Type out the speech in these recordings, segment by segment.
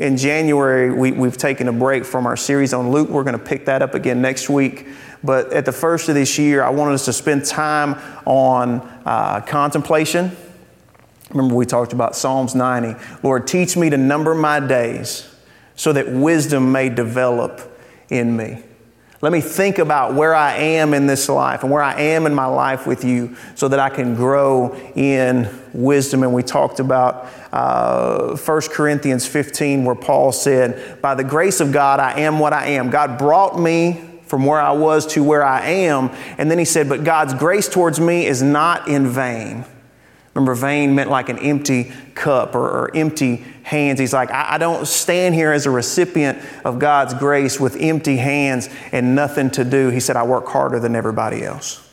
in January, we, we've taken a break from our series on Luke. We're going to pick that up again next week. But at the first of this year, I wanted us to spend time on uh, contemplation. Remember, we talked about Psalms 90. Lord, teach me to number my days so that wisdom may develop in me. Let me think about where I am in this life and where I am in my life with you so that I can grow in wisdom. And we talked about uh, 1 Corinthians 15, where Paul said, By the grace of God, I am what I am. God brought me from where I was to where I am. And then he said, But God's grace towards me is not in vain. Remember, vain meant like an empty cup or, or empty hands. He's like, I, I, don't stand here as a recipient of God's grace with empty hands and nothing to do. He said, I work harder than everybody else.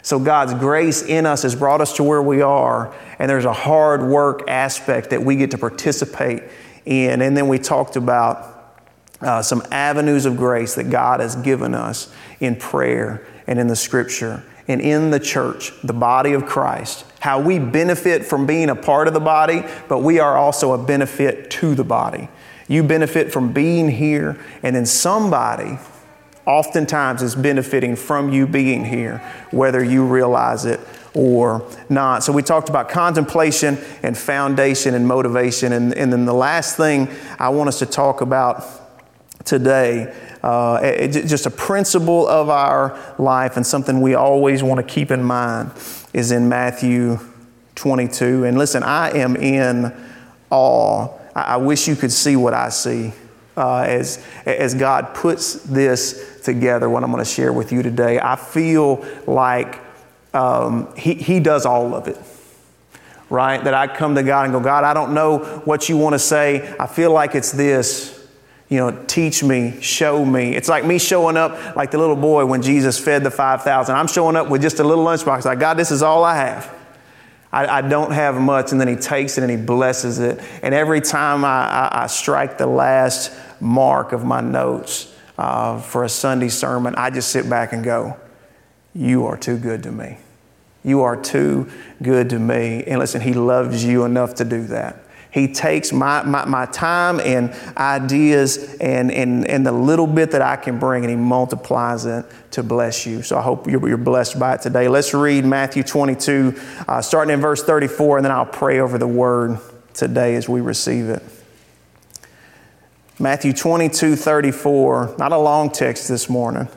So God's grace in us has brought us to where we are, and there's a hard work aspect that we get to participate in. And then we talked about uh, some avenues of grace that God has given us in prayer and in the scripture and in the church, the body of Christ, how we benefit from being a part of the body, but we are also a benefit to the body. You benefit from being here, and then somebody oftentimes is benefiting from you being here, whether you realize it or not. So we talked about contemplation and foundation and motivation. And, and then the last thing I want us to talk about today uh, it, just a principle of our life and something we always want to keep in mind is in Matthew 22. And listen, I am in awe. I, wish you could see what I see uh, as, as God puts this together, what I'm going to share with you today. I feel like um, he, he does all of it right? That I come to God and go, God, I don't know what you want to say. I feel like it's this you know, teach me, show me. It's like me showing up like the little boy when Jesus fed the 5,000. I'm showing up with just a little lunchbox, like, God, this is all I have. I, I, don't have much. And then he takes it and he blesses it. And every time I, I, I strike the last mark of my notes uh, for a Sunday sermon, I just sit back and go, You are too good to me. You are too good to me. And listen, he loves you enough to do that. He takes my, my, my time and ideas and, and, and the little bit that I can bring and He multiplies it to bless you. So I hope you're, you're blessed by it today. Let's read Matthew 22, uh, starting in verse 34, and then I'll pray over the word today as we receive it. Matthew 22, 34, not a long text this morning.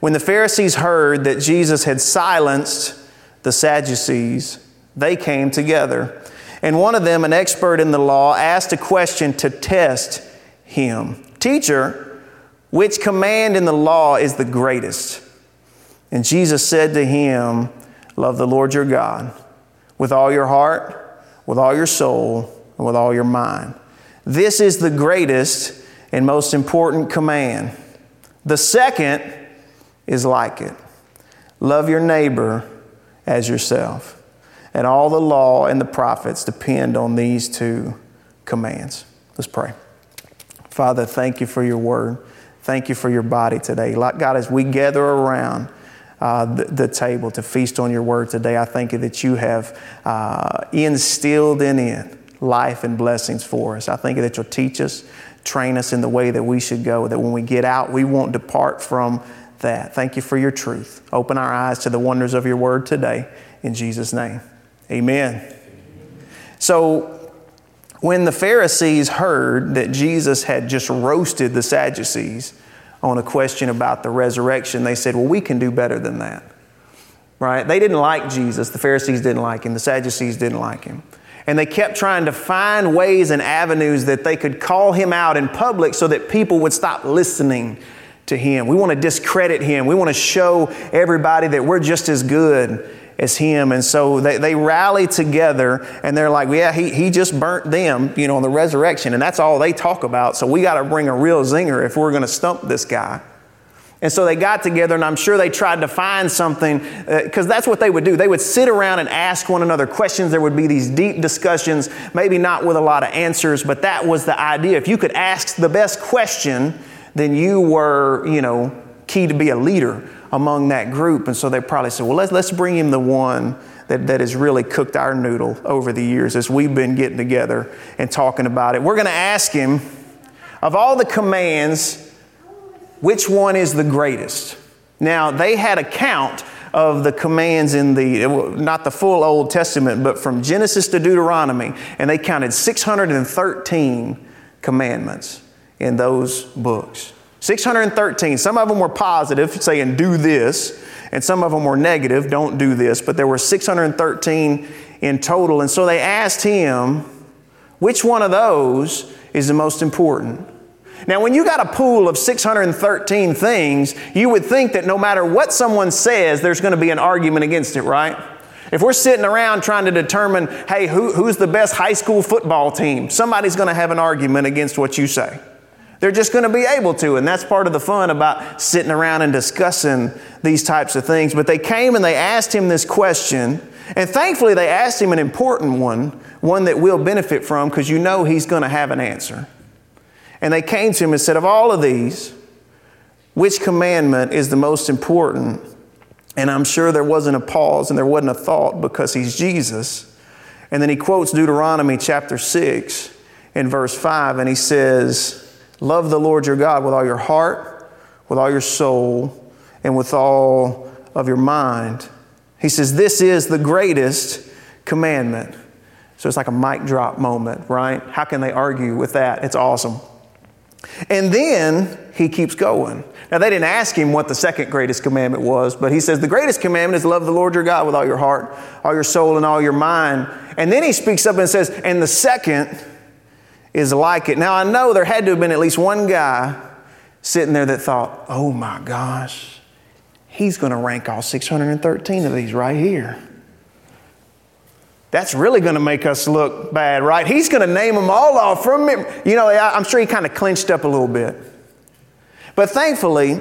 When the Pharisees heard that Jesus had silenced the Sadducees, they came together. And one of them, an expert in the law, asked a question to test him Teacher, which command in the law is the greatest? And Jesus said to him, Love the Lord your God with all your heart, with all your soul, and with all your mind. This is the greatest and most important command. The second is like it love your neighbor as yourself. And all the law and the prophets depend on these two commands. Let's pray. Father, thank you for your word. Thank you for your body today. Like God, as we gather around uh, the, the, table to feast on your word today, I thank you that you have uh, instilled in it life and blessings for us. I thank you that you'll teach us, train us in the way that we should go, that when we get out, we won't depart from that. Thank you for your truth. Open our eyes to the wonders of your word today. In Jesus' name. Amen. So, when the Pharisees heard that Jesus had just roasted the Sadducees on a question about the resurrection, they said, Well, we can do better than that. Right? They didn't like Jesus. The Pharisees didn't like him. The Sadducees didn't like him. And they kept trying to find ways and avenues that they could call him out in public so that people would stop listening to him. We want to discredit him. We want to show everybody that we're just as good as him. And so they, they rally together and they're like, yeah, he, he just burnt them, you know, on the resurrection. And that's all they talk about. So we got to bring a real zinger if we're going to stump this guy. And so they got together, and I'm sure they tried to find something, because uh, that's what they would do. They would sit around and ask one another questions. There would be these deep discussions, maybe not with a lot of answers, but that was the idea. If you could ask the best question, then you were, you know, key to be a leader among that group. And so they probably said, well, let's, let's bring him the one that, that has really cooked our noodle over the years as we've been getting together and talking about it. We're going to ask him of all the commands, which one is the greatest? Now, they had a count of the commands in the, not the full Old Testament, but from Genesis to Deuteronomy, and they counted 613 commandments in those books. 613. Some of them were positive, saying, do this, and some of them were negative, don't do this, but there were 613 in total. And so they asked him, which one of those is the most important? Now, when you got a pool of 613 things, you would think that no matter what someone says, there's going to be an argument against it, right? If we're sitting around trying to determine, hey, who, who's the best high school football team, somebody's going to have an argument against what you say. They're just going to be able to, and that's part of the fun about sitting around and discussing these types of things. But they came and they asked him this question, and thankfully they asked him an important one, one that we'll benefit from because you know he's going to have an answer. And they came to him and said, Of all of these, which commandment is the most important? And I'm sure there wasn't a pause and there wasn't a thought because he's Jesus. And then he quotes Deuteronomy chapter 6 in verse 5, and he says, Love the Lord your God with all your heart, with all your soul, and with all of your mind. He says, This is the greatest commandment. So it's like a mic drop moment, right? How can they argue with that? It's awesome. And then he keeps going. Now, they didn't ask him what the second greatest commandment was, but he says, The greatest commandment is love the Lord your God with all your heart, all your soul, and all your mind. And then he speaks up and says, And the second is like it. Now, I know there had to have been at least one guy sitting there that thought, Oh my gosh, he's going to rank all 613 of these right here. That's really going to make us look bad, right? He's going to name them all off from. You know, I'm sure he kind of clinched up a little bit. But thankfully,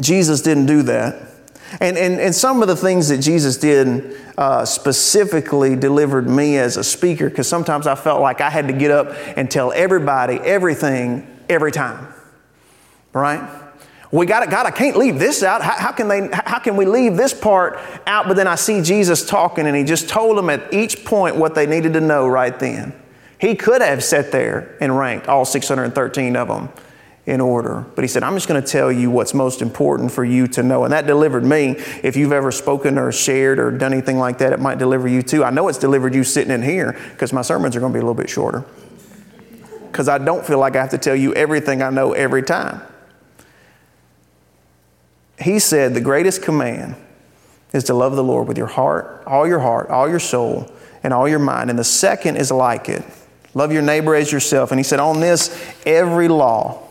Jesus didn't do that. And, and, and some of the things that Jesus did uh, specifically delivered me as a speaker because sometimes I felt like I had to get up and tell everybody everything every time. Right? We got it, God, I can't leave this out. How, how, can they, how can we leave this part out? But then I see Jesus talking and he just told them at each point what they needed to know right then. He could have sat there and ranked all 613 of them in order. But he said, I'm just going to tell you what's most important for you to know. And that delivered me. If you've ever spoken or shared or done anything like that, it might deliver you too. I know it's delivered you sitting in here because my sermons are going to be a little bit shorter. Because I don't feel like I have to tell you everything I know every time he said the greatest command is to love the Lord with your heart, all your heart, all your soul, and all your mind. And the second is like it love your neighbor as yourself. And he said, on this, every law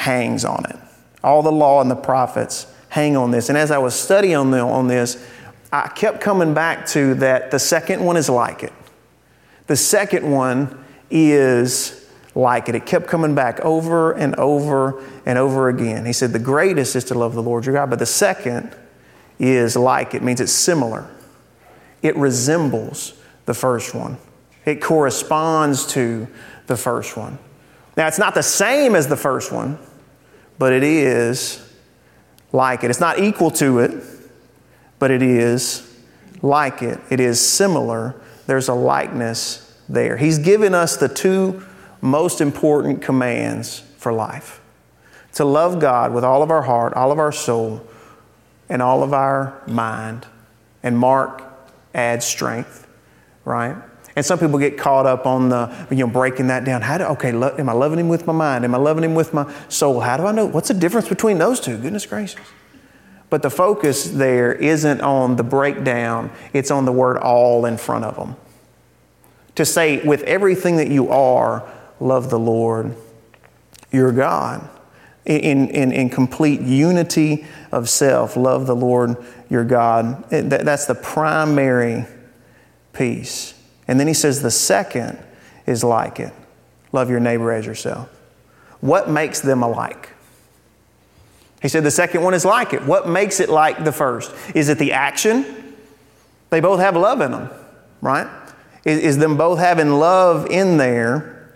hangs on it. All the law and the prophets hang on this. And as I was studying on, this, I kept coming back to that the second one is like it. The second one is like it. It kept coming back over and over and over again. He said, The greatest is to love the Lord your God, but the second is like it, means it's similar. It resembles the first one, it corresponds to the first one. Now, it's not the same as the first one, but it is like it. It's not equal to it, but it is like it. It is similar. There's a likeness there. He's given us the two most important commands for life to love God with all of our heart, all of our soul, and all of our mind. And Mark adds strength, right? And some people get caught up on the, you know, breaking that down. How do, okay, lo, am I loving him with my mind? Am I loving him with my soul? How do I know? What's the difference between those two? Goodness gracious. But the focus there isn't on the breakdown, it's on the word all in front of them. To say, with everything that you are, love the Lord your God. In, in, in complete unity of self, love the Lord your God. That's the primary piece. And then he says the second is like it love your neighbor as yourself. What makes them alike? He said the second one is like it. What makes it like the first? Is it the action? They both have love in them, right? Is, is them both having love in there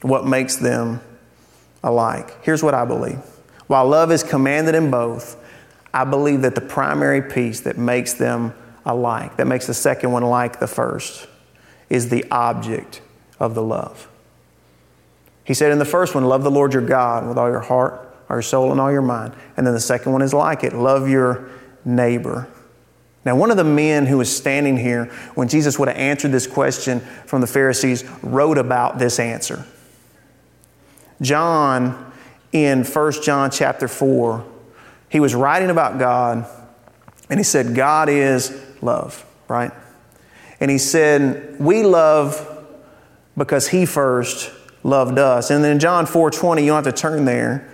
what makes them alike. Here's what I believe. While love is commanded in both, I believe that the primary piece that makes them alike, that makes the second one like the first, is the object of the love. He said in the first one, love the Lord your God with all your heart, all your soul, and all your mind. And then the second one is like it, love your neighbor. Now, one of the men who was standing here when Jesus would have answered this question from the Pharisees wrote about this answer. John, in 1 John chapter 4, he was writing about God and he said, God is love, right? And he said, We love because he first loved us. And then John 4:20, you don't have to turn there.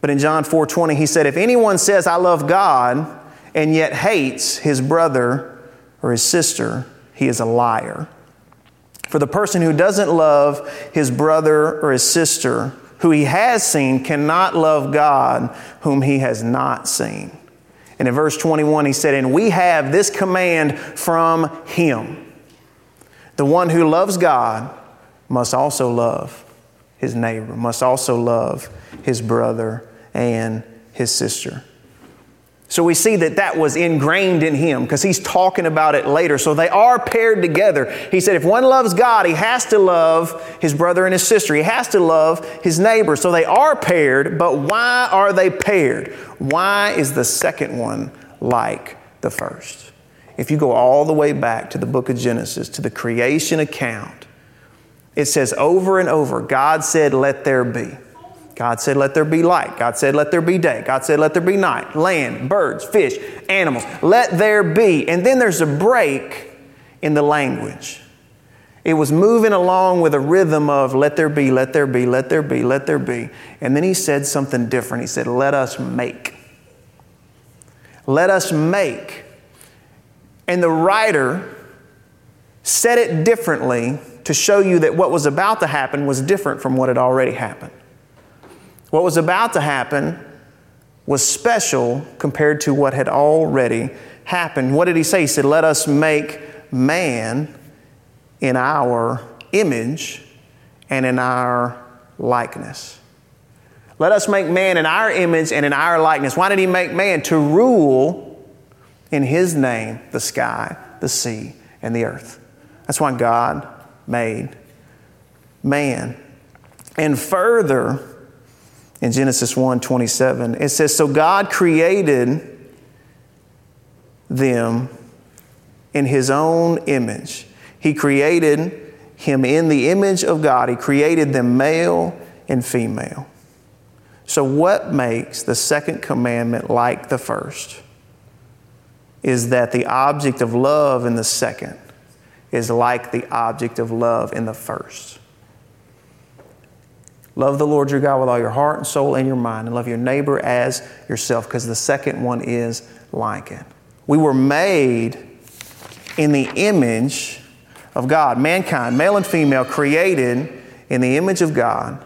But in John 4:20, he said, If anyone says, I love God, and yet hates his brother or his sister, he is a liar. For the person who doesn't love his brother or his sister, who he has seen, cannot love God whom he has not seen. And in verse 21, he said, And we have this command from him. The one who loves God must also love his neighbor, must also love his brother and his sister. So we see that that was ingrained in him because he's talking about it later. So they are paired together. He said if one loves God, he has to love his brother and his sister. He has to love his neighbor. So they are paired, but why are they paired? Why is the second one like the first? If you go all the way back to the book of Genesis, to the creation account, it says over and over, God said, Let there be. God said, Let there be light. God said, Let there be day. God said, Let there be night. Land, birds, fish, animals. Let there be. And then there's a break in the language. It was moving along with a rhythm of let there be, let there be, let there be, let there be. And then he said something different. He said, Let us make. Let us make. And the writer said it differently to show you that what was about to happen was different from what had already happened. What was about to happen was special compared to what had already happened. What did he say? He said, Let us make man in our image and in our likeness. Let us make man in our image and in our likeness. Why did he make man? To rule in his name the sky, the sea, and the earth. That's why God made man. And further, in Genesis 1 27. It says, So God created them in his own image. He created him in the image of God. He created them male and female. So, what makes the second commandment like the first is that the object of love in the second is like the object of love in the first. Love the Lord your God with all your heart and soul and your mind, and love your neighbor as yourself, because the second one is like it. We were made in the image of God, mankind, male and female, created in the image of God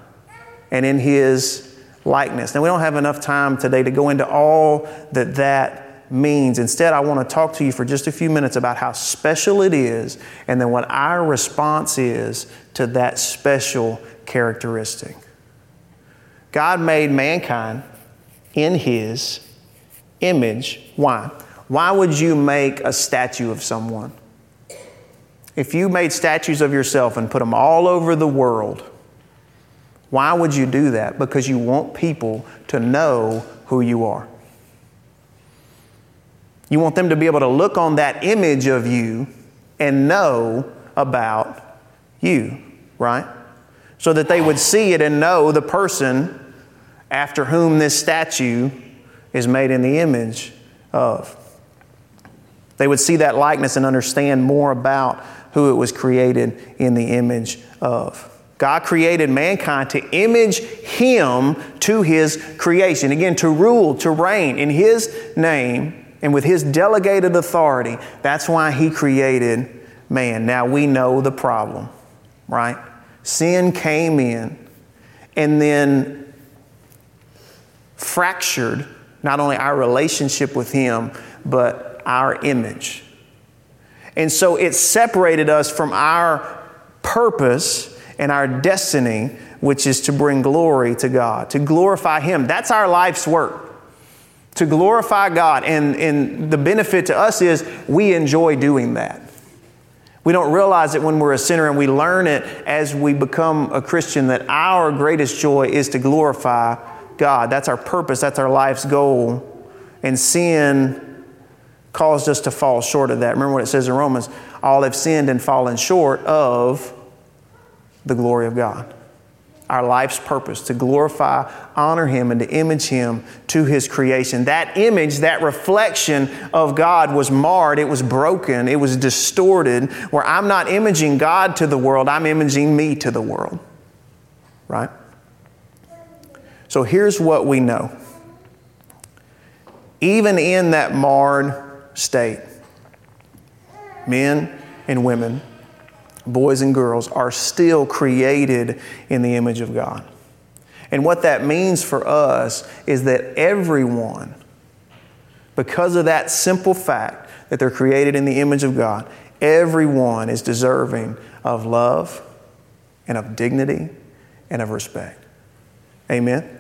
and in His likeness. Now, we don't have enough time today to go into all that that means. Instead, I want to talk to you for just a few minutes about how special it is and then what our response is to that special characteristic. God made mankind in His image. Why? Why would you make a statue of someone? If you made statues of yourself and put them all over the world, why would you do that? Because you want people to know who you are. You want them to be able to look on that image of you and know about you, right? so that they would see it and know the person after whom this statue is made in the image of. They would see that likeness and understand more about who it was created in the image of. God created mankind to image Him to His creation. Again, to rule, to reign in His name and with His delegated authority. That's why He created man. Now we know the problem, right? Sin came in and then fractured not only our relationship with Him, but our image. And so it separated us from our purpose and our destiny, which is to bring glory to God, to glorify Him. That's our life's work. To glorify God. And, and the benefit to us is we enjoy doing that. We don't realize it when we're a sinner, and we learn it as we become a Christian that our greatest joy is to glorify God. That's our purpose, that's our life's goal. And sin caused us to fall short of that. Remember what it says in Romans all have sinned and fallen short of the glory of God our life's purpose to glorify, honor Him, and to image Him to His creation. That image, that reflection of God was marred, it was broken, it was distorted, where I'm not imaging God to the world, I'm imaging me to the world. Right? So here's what we know. Even in that marred state, men and women boys and girls, are still created in the image of God. And what that means for us is that everyone, because of that simple fact that they're created in the image of God, everyone is deserving of love and of dignity and of respect. Amen?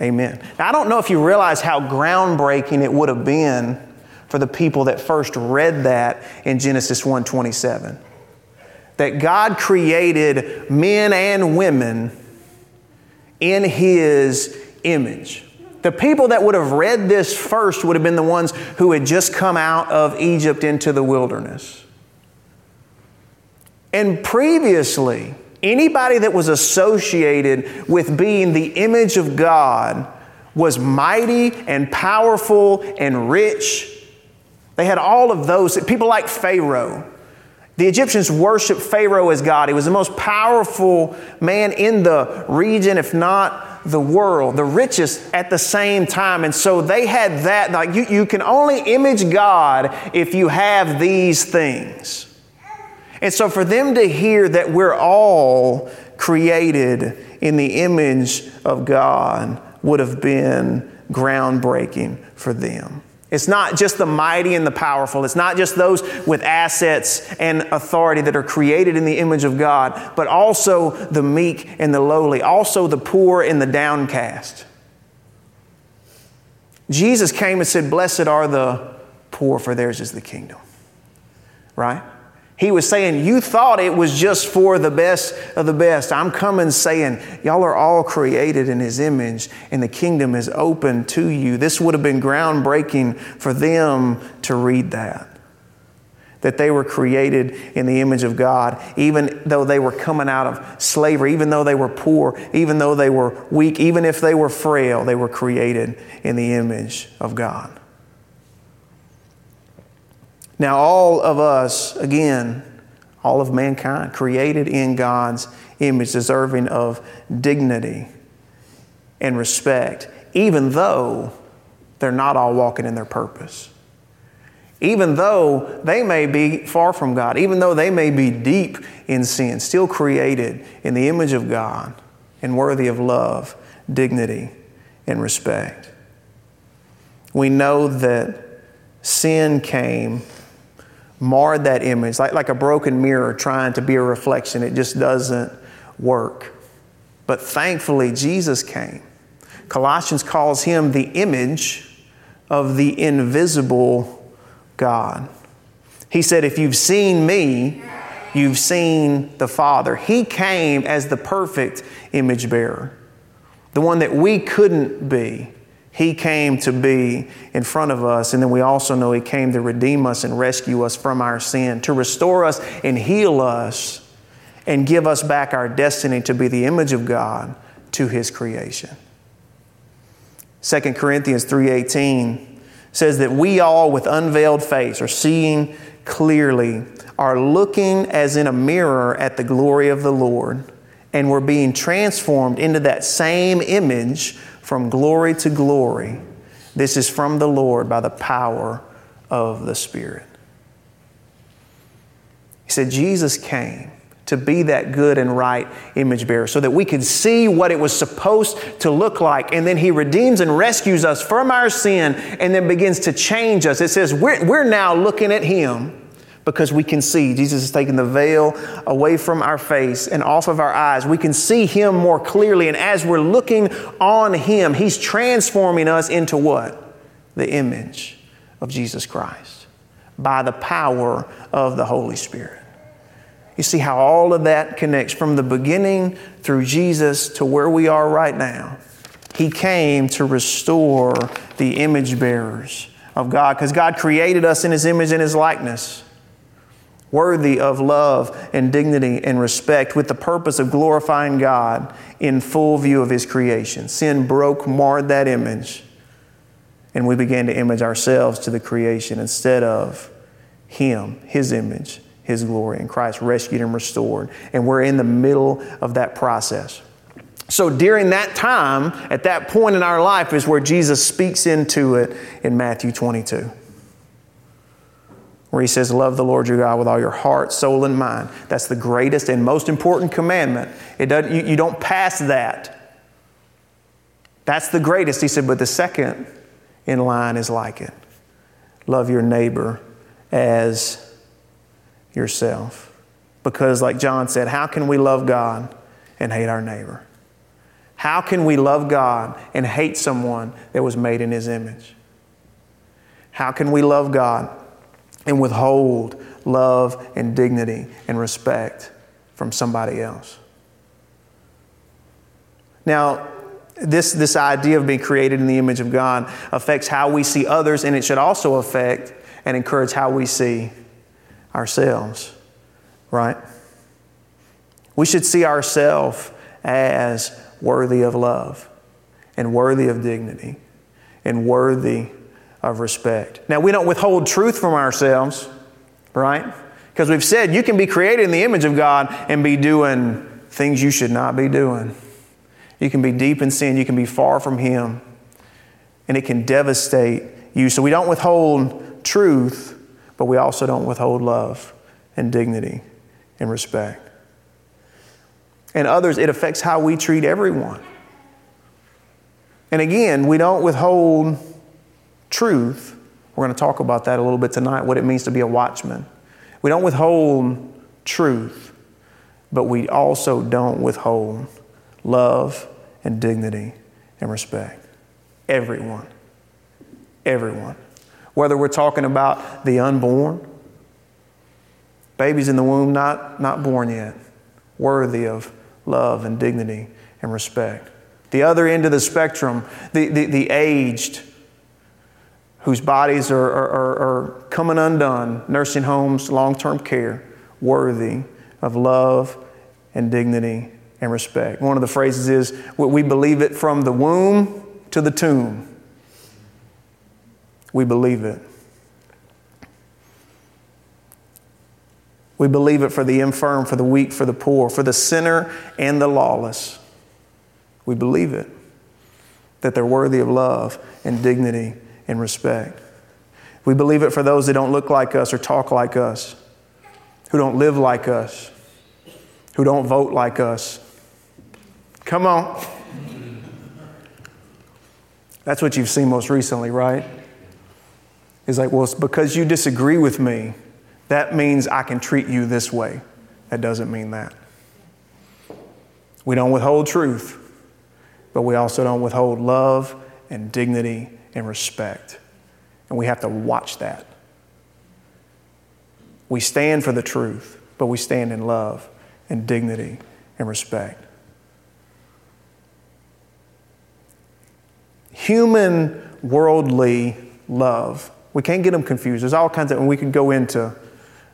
Amen. Now, I don't know if you realize how groundbreaking it would have been for the people that first read that in Genesis 1:27 that God created men and women in His image. The people that would have read this first would have been the ones who had just come out of Egypt into the wilderness. And previously, anybody that was associated with being the image of God was mighty and powerful and rich. They had all of those. People like Pharaoh the Egyptians worshiped Pharaoh as God. He was the most powerful man in the region, if not the world, the richest at the same time. And so they had that. Like you, you can only image God if you have these things. And so for them to hear that we're all created in the image of God would have been groundbreaking for them. It's not just the mighty and the powerful. It's not just those with assets and authority that are created in the image of God, but also the meek and the lowly, also the poor and the downcast. Jesus came and said, Blessed are the poor, for theirs is the kingdom. Right? He was saying, You thought it was just for the best of the best. I'm coming saying, Y'all are all created in His image, and the kingdom is open to you. This would have been groundbreaking for them to read that. That they were created in the image of God, even though they were coming out of slavery, even though they were poor, even though they were weak, even if they were frail, they were created in the image of God. Now, all of us, again, all of mankind, created in God's image, deserving of dignity and respect, even though they're not all walking in their purpose. Even though they may be far from God, even though they may be deep in sin, still created in the image of God and worthy of love, dignity, and respect. We know that sin came marred that image, like, like a broken mirror trying to be a reflection. It just doesn't work. But thankfully, Jesus came. Colossians calls him the image of the invisible God. He said, If you've seen me, you've seen the Father. He came as the perfect image bearer, the one that we couldn't be. He came to be in front of us, and then we also know He came to redeem us and rescue us from our sin, to restore us and heal us, and give us back our destiny to be the image of God to His creation. 2 Corinthians 3:18 says that we all with unveiled face are seeing clearly, are looking as in a mirror at the glory of the Lord, and we're being transformed into that same image from glory to glory. This is from the Lord by the power of the Spirit. He said, Jesus came to be that good and right image bearer so that we could see what it was supposed to look like. And then He redeems and rescues us from our sin and then begins to change us. It says, We're, we're now looking at Him because we can see. Jesus is taking the veil away from our face and off of our eyes. We can see Him more clearly. And as we're looking on Him, He's transforming us into what? The image of Jesus Christ. by the power of the Holy Spirit. You see how all of that connects from the beginning through Jesus to where we are right now. He came to restore the image bearers of God because God created us in His image and His likeness, worthy of love and dignity and respect, with the purpose of glorifying God in full view of His creation. Sin broke, marred that image, and we began to image ourselves to the creation instead of Him, His image, His glory. And Christ rescued and restored. And we're in the middle of that process. So during that time, at that point in our life, is where Jesus speaks into it in Matthew 22. Where he says, Love the Lord your God with all your heart, soul, and mind. That's the greatest and most important commandment. It doesn't, you, you don't pass that. That's the greatest. He said, but the second in line is like it love your neighbor as yourself. Because, like John said, how can we love God and hate our neighbor? How can we love God and hate someone that was made in His image? How can we love God and withhold love and dignity and respect from somebody else? Now, this, this idea of being created in the image of God affects how we see others, and it should also affect and encourage how we see ourselves, right? We should see ourselves as worthy of love and worthy of dignity and worthy of respect. Now, we don't withhold truth from ourselves, right? Because we've said you can be created in the image of God and be doing things you should not be doing. You can be deep in sin, you can be far from Him, and it can devastate you. So we don't withhold truth, but we also don't withhold love and dignity and respect and others, it affects how we treat everyone. And again, we don't withhold truth. We're going to talk about that a little bit tonight, what it means to be a watchman. We don't withhold truth, but we also don't withhold love and dignity and respect. Everyone. Everyone. Whether we're talking about the unborn, babies in the womb not, not born yet, worthy of love and dignity and respect. The other end of the spectrum, the, the, the aged, whose bodies are, are, are coming undone, nursing homes, long term care, worthy of love and dignity and respect. One of the phrases is, we believe it from the womb to the tomb. We believe it. We believe it for the infirm, for the weak, for the poor, for the sinner and the lawless. We believe it that they're worthy of love and dignity and respect. We believe it for those that don't look like us or talk like us, who don't live like us, who don't vote like us. Come on. That's what you've seen most recently, right? It's like, well, it's because you disagree with me that means I can treat you this way. That doesn't mean that. We don't withhold truth, but we also don't withhold love and dignity and respect. And we have to watch that. We stand for the truth, but we stand in love and dignity and respect. Human worldly love, we can't get them confused. There's all kinds of, and we can go into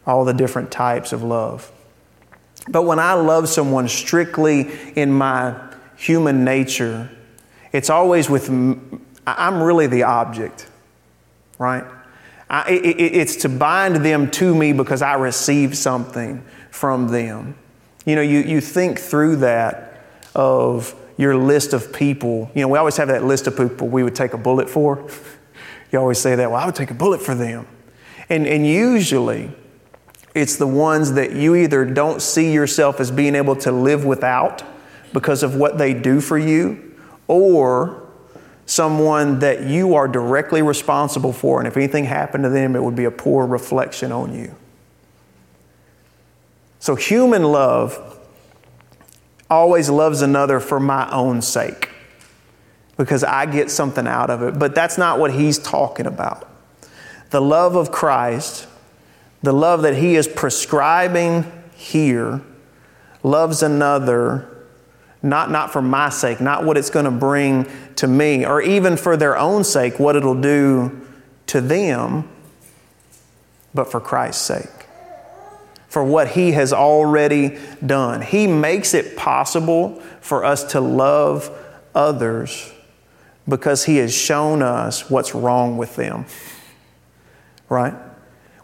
all the different types of love. But when I love someone strictly in my human nature, it's always with, I'm really the object, right? I, it, it's to bind them to me because I receive something from them. You know, you, you think through that of your list of people. You know, we always have that list of people we would take a bullet for. you always say that, well, I would take a bullet for them. And, and usually, it's the ones that you either don't see yourself as being able to live without because of what they do for you, or someone that you are directly responsible for, and if anything happened to them, it would be a poor reflection on you. So, human love always loves another for my own sake because I get something out of it. But that's not what he's talking about. The love of Christ the love that he is prescribing here, loves another not, not for my sake, not what it's going to bring to me, or even for their own sake, what it'll do to them, but for Christ's sake, for what He has already done. He makes it possible for us to love others because He has shown us what's wrong with them. Right?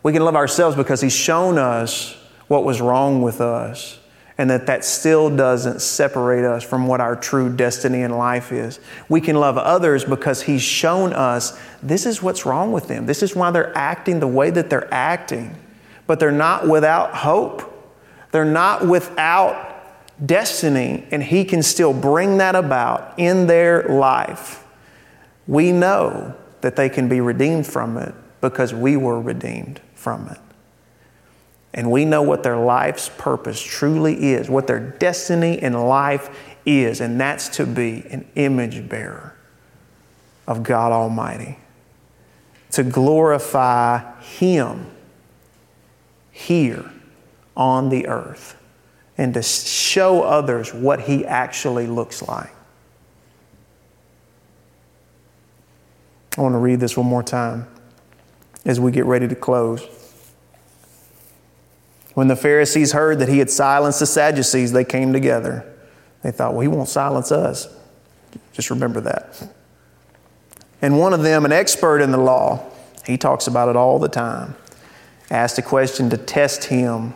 We can love ourselves because He's shown us what was wrong with us and that that still doesn't separate us from what our true destiny in life is. We can love others because He's shown us this is what's wrong with them. This is why they're acting the way that they're acting. But they're not without hope, they're not without destiny, and He can still bring that about in their life. We know that they can be redeemed from it because we were redeemed from it. And we know what their life's purpose truly is, what their destiny in life is, and that's to be an image bearer of God Almighty, to glorify Him here on the earth, and to show others what He actually looks like. I want to read this one more time as we get ready to close. When the Pharisees heard that he had silenced the Sadducees, they came together. They thought, well, he won't silence us. Just remember that. And one of them, an expert in the law, he talks about it all the time, asked a question to test him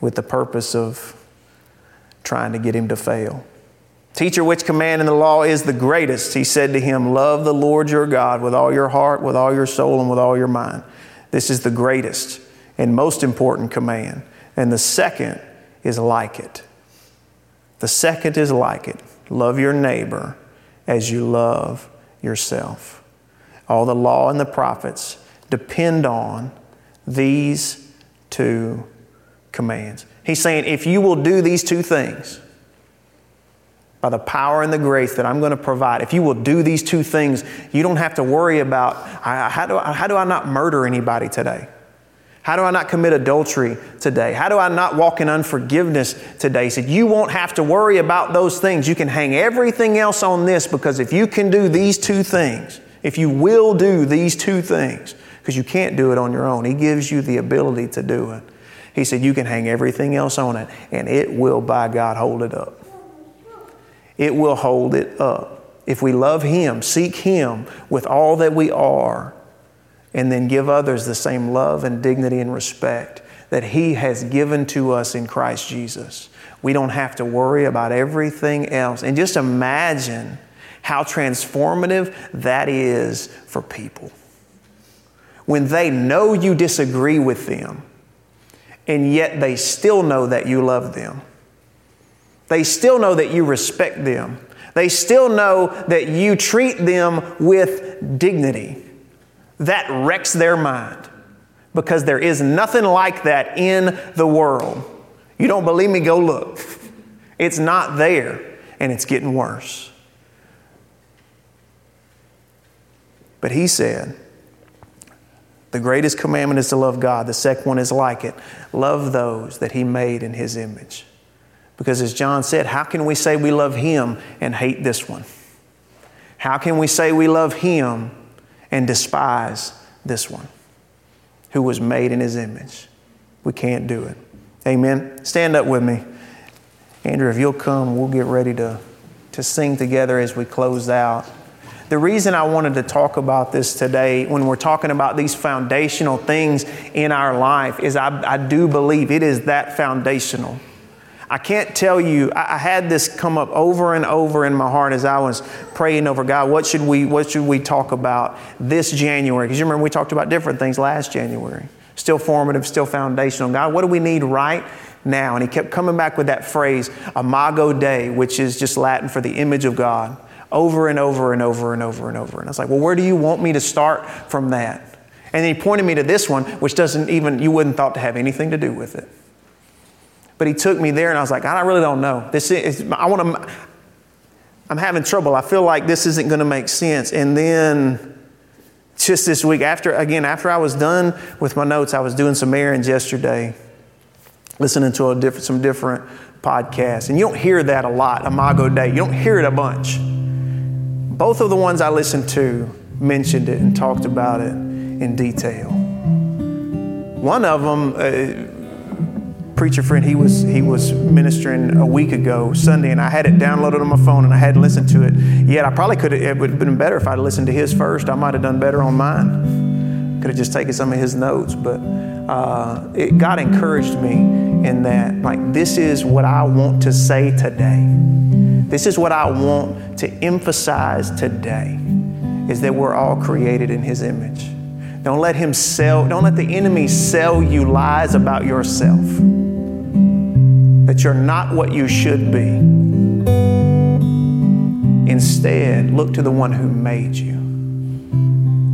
with the purpose of trying to get him to fail. Teacher, which command in the law is the greatest? He said to him, Love the Lord your God with all your heart, with all your soul, and with all your mind. This is the greatest and most important command. And the second is like it. The second is like it love your neighbor as you love yourself. All the law and the prophets depend on these two commands. He's saying, if you will do these two things, by the power and the grace that I'm going to provide, if you will do these two things, you don't have to worry about how do I, how do I not murder anybody today? How do I not commit adultery today? How do I not walk in unforgiveness today? He said, You won't have to worry about those things. You can hang everything else on this because if you can do these two things, if you will do these two things, because you can't do it on your own, He gives you the ability to do it. He said, You can hang everything else on it, and it will, by God, hold it up. It will hold it up. If we love Him, seek Him with all that we are, and then give others the same love and dignity and respect that He has given to us in Christ Jesus. We don't have to worry about everything else. And just imagine how transformative that is for people. When they know you disagree with them, and yet they still know that you love them. They still know that you respect them. They still know that you treat them with dignity that wrecks their mind because there is nothing like that in the world. You don't believe me? Go look. It's not there, and it's getting worse. But he said, the greatest commandment is to love God. The second one is like it love those that he made in his image. Because as John said, how can we say we love him and hate this one? How can we say we love him and despise this one who was made in his image. We can't do it. Amen. Stand up with me. Andrew, if you'll come, we'll get ready to, to sing together as we close out. The reason I wanted to talk about this today, when we're talking about these foundational things in our life, is I, I do believe it is that foundational. I can't tell you, I, I had this come up over and over in my heart as I was praying over God, what should we, what should we talk about this January? Because you remember we talked about different things last January. Still formative, still foundational. God, what do we need right now? And he kept coming back with that phrase, imago Dei, which is just Latin for the image of God, over and over and over and over and over. And I was like, well, where do you want me to start from that? And he pointed me to this one, which doesn't even, you wouldn't thought to have anything to do with it. But he took me there, and I was like, I really don't know. This is, I want to, I'm having trouble. I feel like this isn't going to make sense. And then just this week, after again, after I was done with my notes, I was doing some errands yesterday, listening to different, some different podcasts. And you don't hear that a lot, Imago Dei, You don't hear it a bunch. Both of the ones I listened to mentioned it and talked about it in detail. One of them, uh, preacher friend, he was he was ministering a week ago Sunday, and I had it downloaded on my phone, and I hadn't listened to it yet. I probably could have. It would have been better if I'd listened to his first. I might have done better on mine. Could have just taken some of his notes, but uh, it, God encouraged me in that. Like this is what I want to say today. This is what I want to emphasize today is that we're all created in His image. Don't let Him sell, don't let the enemy sell you lies about yourself. That you're not what you should be. Instead, look to the one who made you.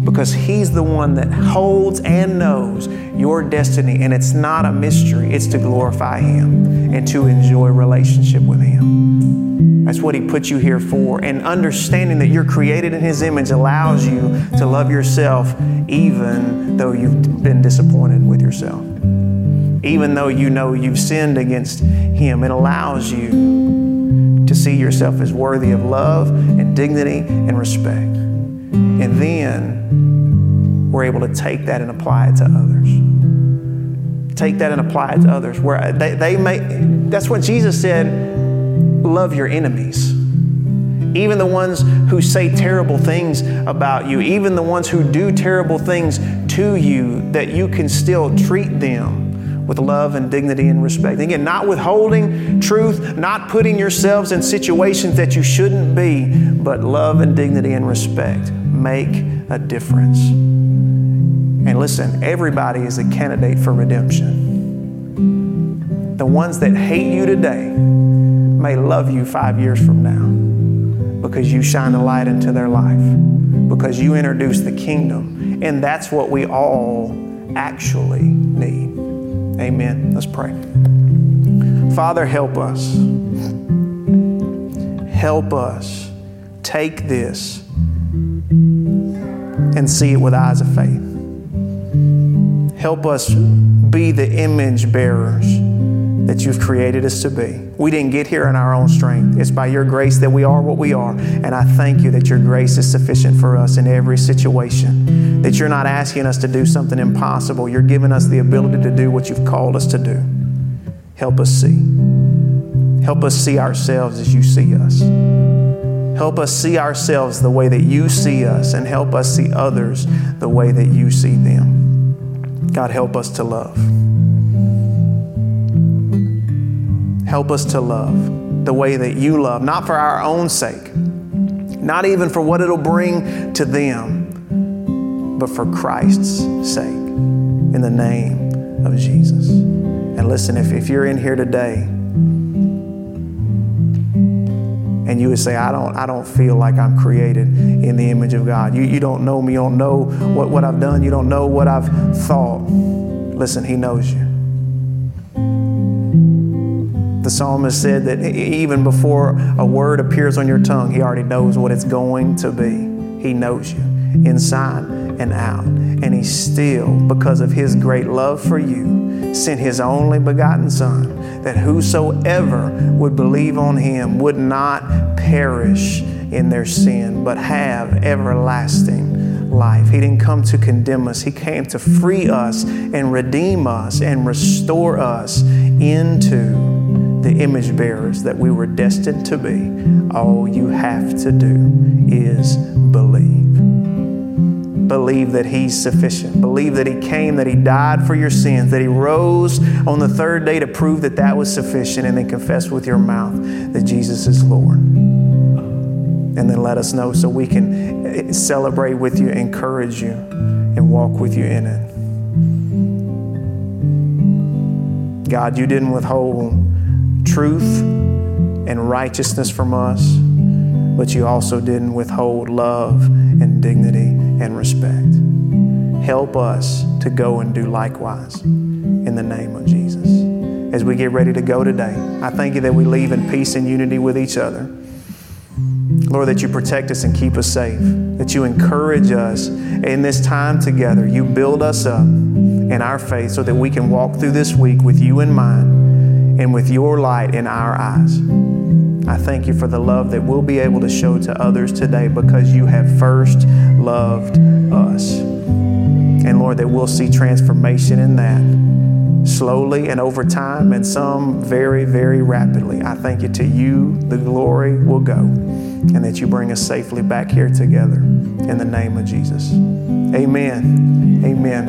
Because He's the one that holds and knows your destiny, and it's not a mystery, it's to glorify Him and to enjoy relationship with Him. That's what He put you here for. And understanding that you're created in His image allows you to love yourself even though you've been disappointed with yourself. Even though you know you've sinned against Him, it allows you to see yourself as worthy of love and dignity and respect. And then we're able to take that and apply it to others. Take that and apply it to others. Where they, they may, that's what Jesus said love your enemies. Even the ones who say terrible things about you, even the ones who do terrible things to you, that you can still treat them with love and dignity and respect. Again, not withholding truth, not putting yourselves in situations that you shouldn't be, but love and dignity and respect make a difference. And listen, everybody is a candidate for redemption. The ones that hate you today, may love you five years from now because you shine a light into their life, because you introduce the kingdom. And that's what we all actually need. Amen. Let's pray. Father, help us. Help us take this and see it with eyes of faith. Help us be the image bearers that you've created us to be. We didn't get here in our own strength. It's by your grace that we are what we are. And I thank you that your grace is sufficient for us in every situation. That you're not asking us to do something impossible. You're giving us the ability to do what you've called us to do. Help us see. Help us see ourselves as you see us. Help us see ourselves the way that you see us, and help us see others the way that you see them. God, help us to love. Help us to love the way that you love, not for our own sake, not even for what it'll bring to them, but for Christ's sake, in the name of Jesus. And listen, if, if you're in here today and you would say, I don't, I don't feel like I'm created in the image of God, you, you don't know me, you don't know what, what I've done, you don't know what I've thought. Listen, He knows you. The psalmist said that even before a word appears on your tongue, he already knows what it's going to be. He knows you inside and out. And he still, because of his great love for you, sent his only begotten Son, that whosoever would believe on him would not perish in their sin, but have everlasting life. He didn't come to condemn us, He came to free us and redeem us and restore us into the image bearers that we were destined to be, all you have to do is believe. Believe that He's sufficient. Believe that He came, that He died for your sins, that He rose on the third day to prove that that was sufficient, and then confess with your mouth that Jesus is Lord. And then let us know so we can eh, celebrate with you, encourage you, and walk with you in it. God, you didn't withhold truth and righteousness from us, but you also didn't withhold love and dignity and respect. Help us to go and do likewise in the name of Jesus. As we get ready to go today, I thank you that we leave in peace and unity with each other. Lord, that you protect us and keep us safe, that you encourage us in this time together. You build us up in our faith so that we can walk through this week with you in mind and with your light in our eyes. I thank you for the love that we'll be able to show to others today because you have first loved us. And Lord, that we'll see transformation in that slowly and over time, and some very, very rapidly. I thank you to you, the glory will go, and that you bring us safely back here together in the name of Jesus. Amen. Amen.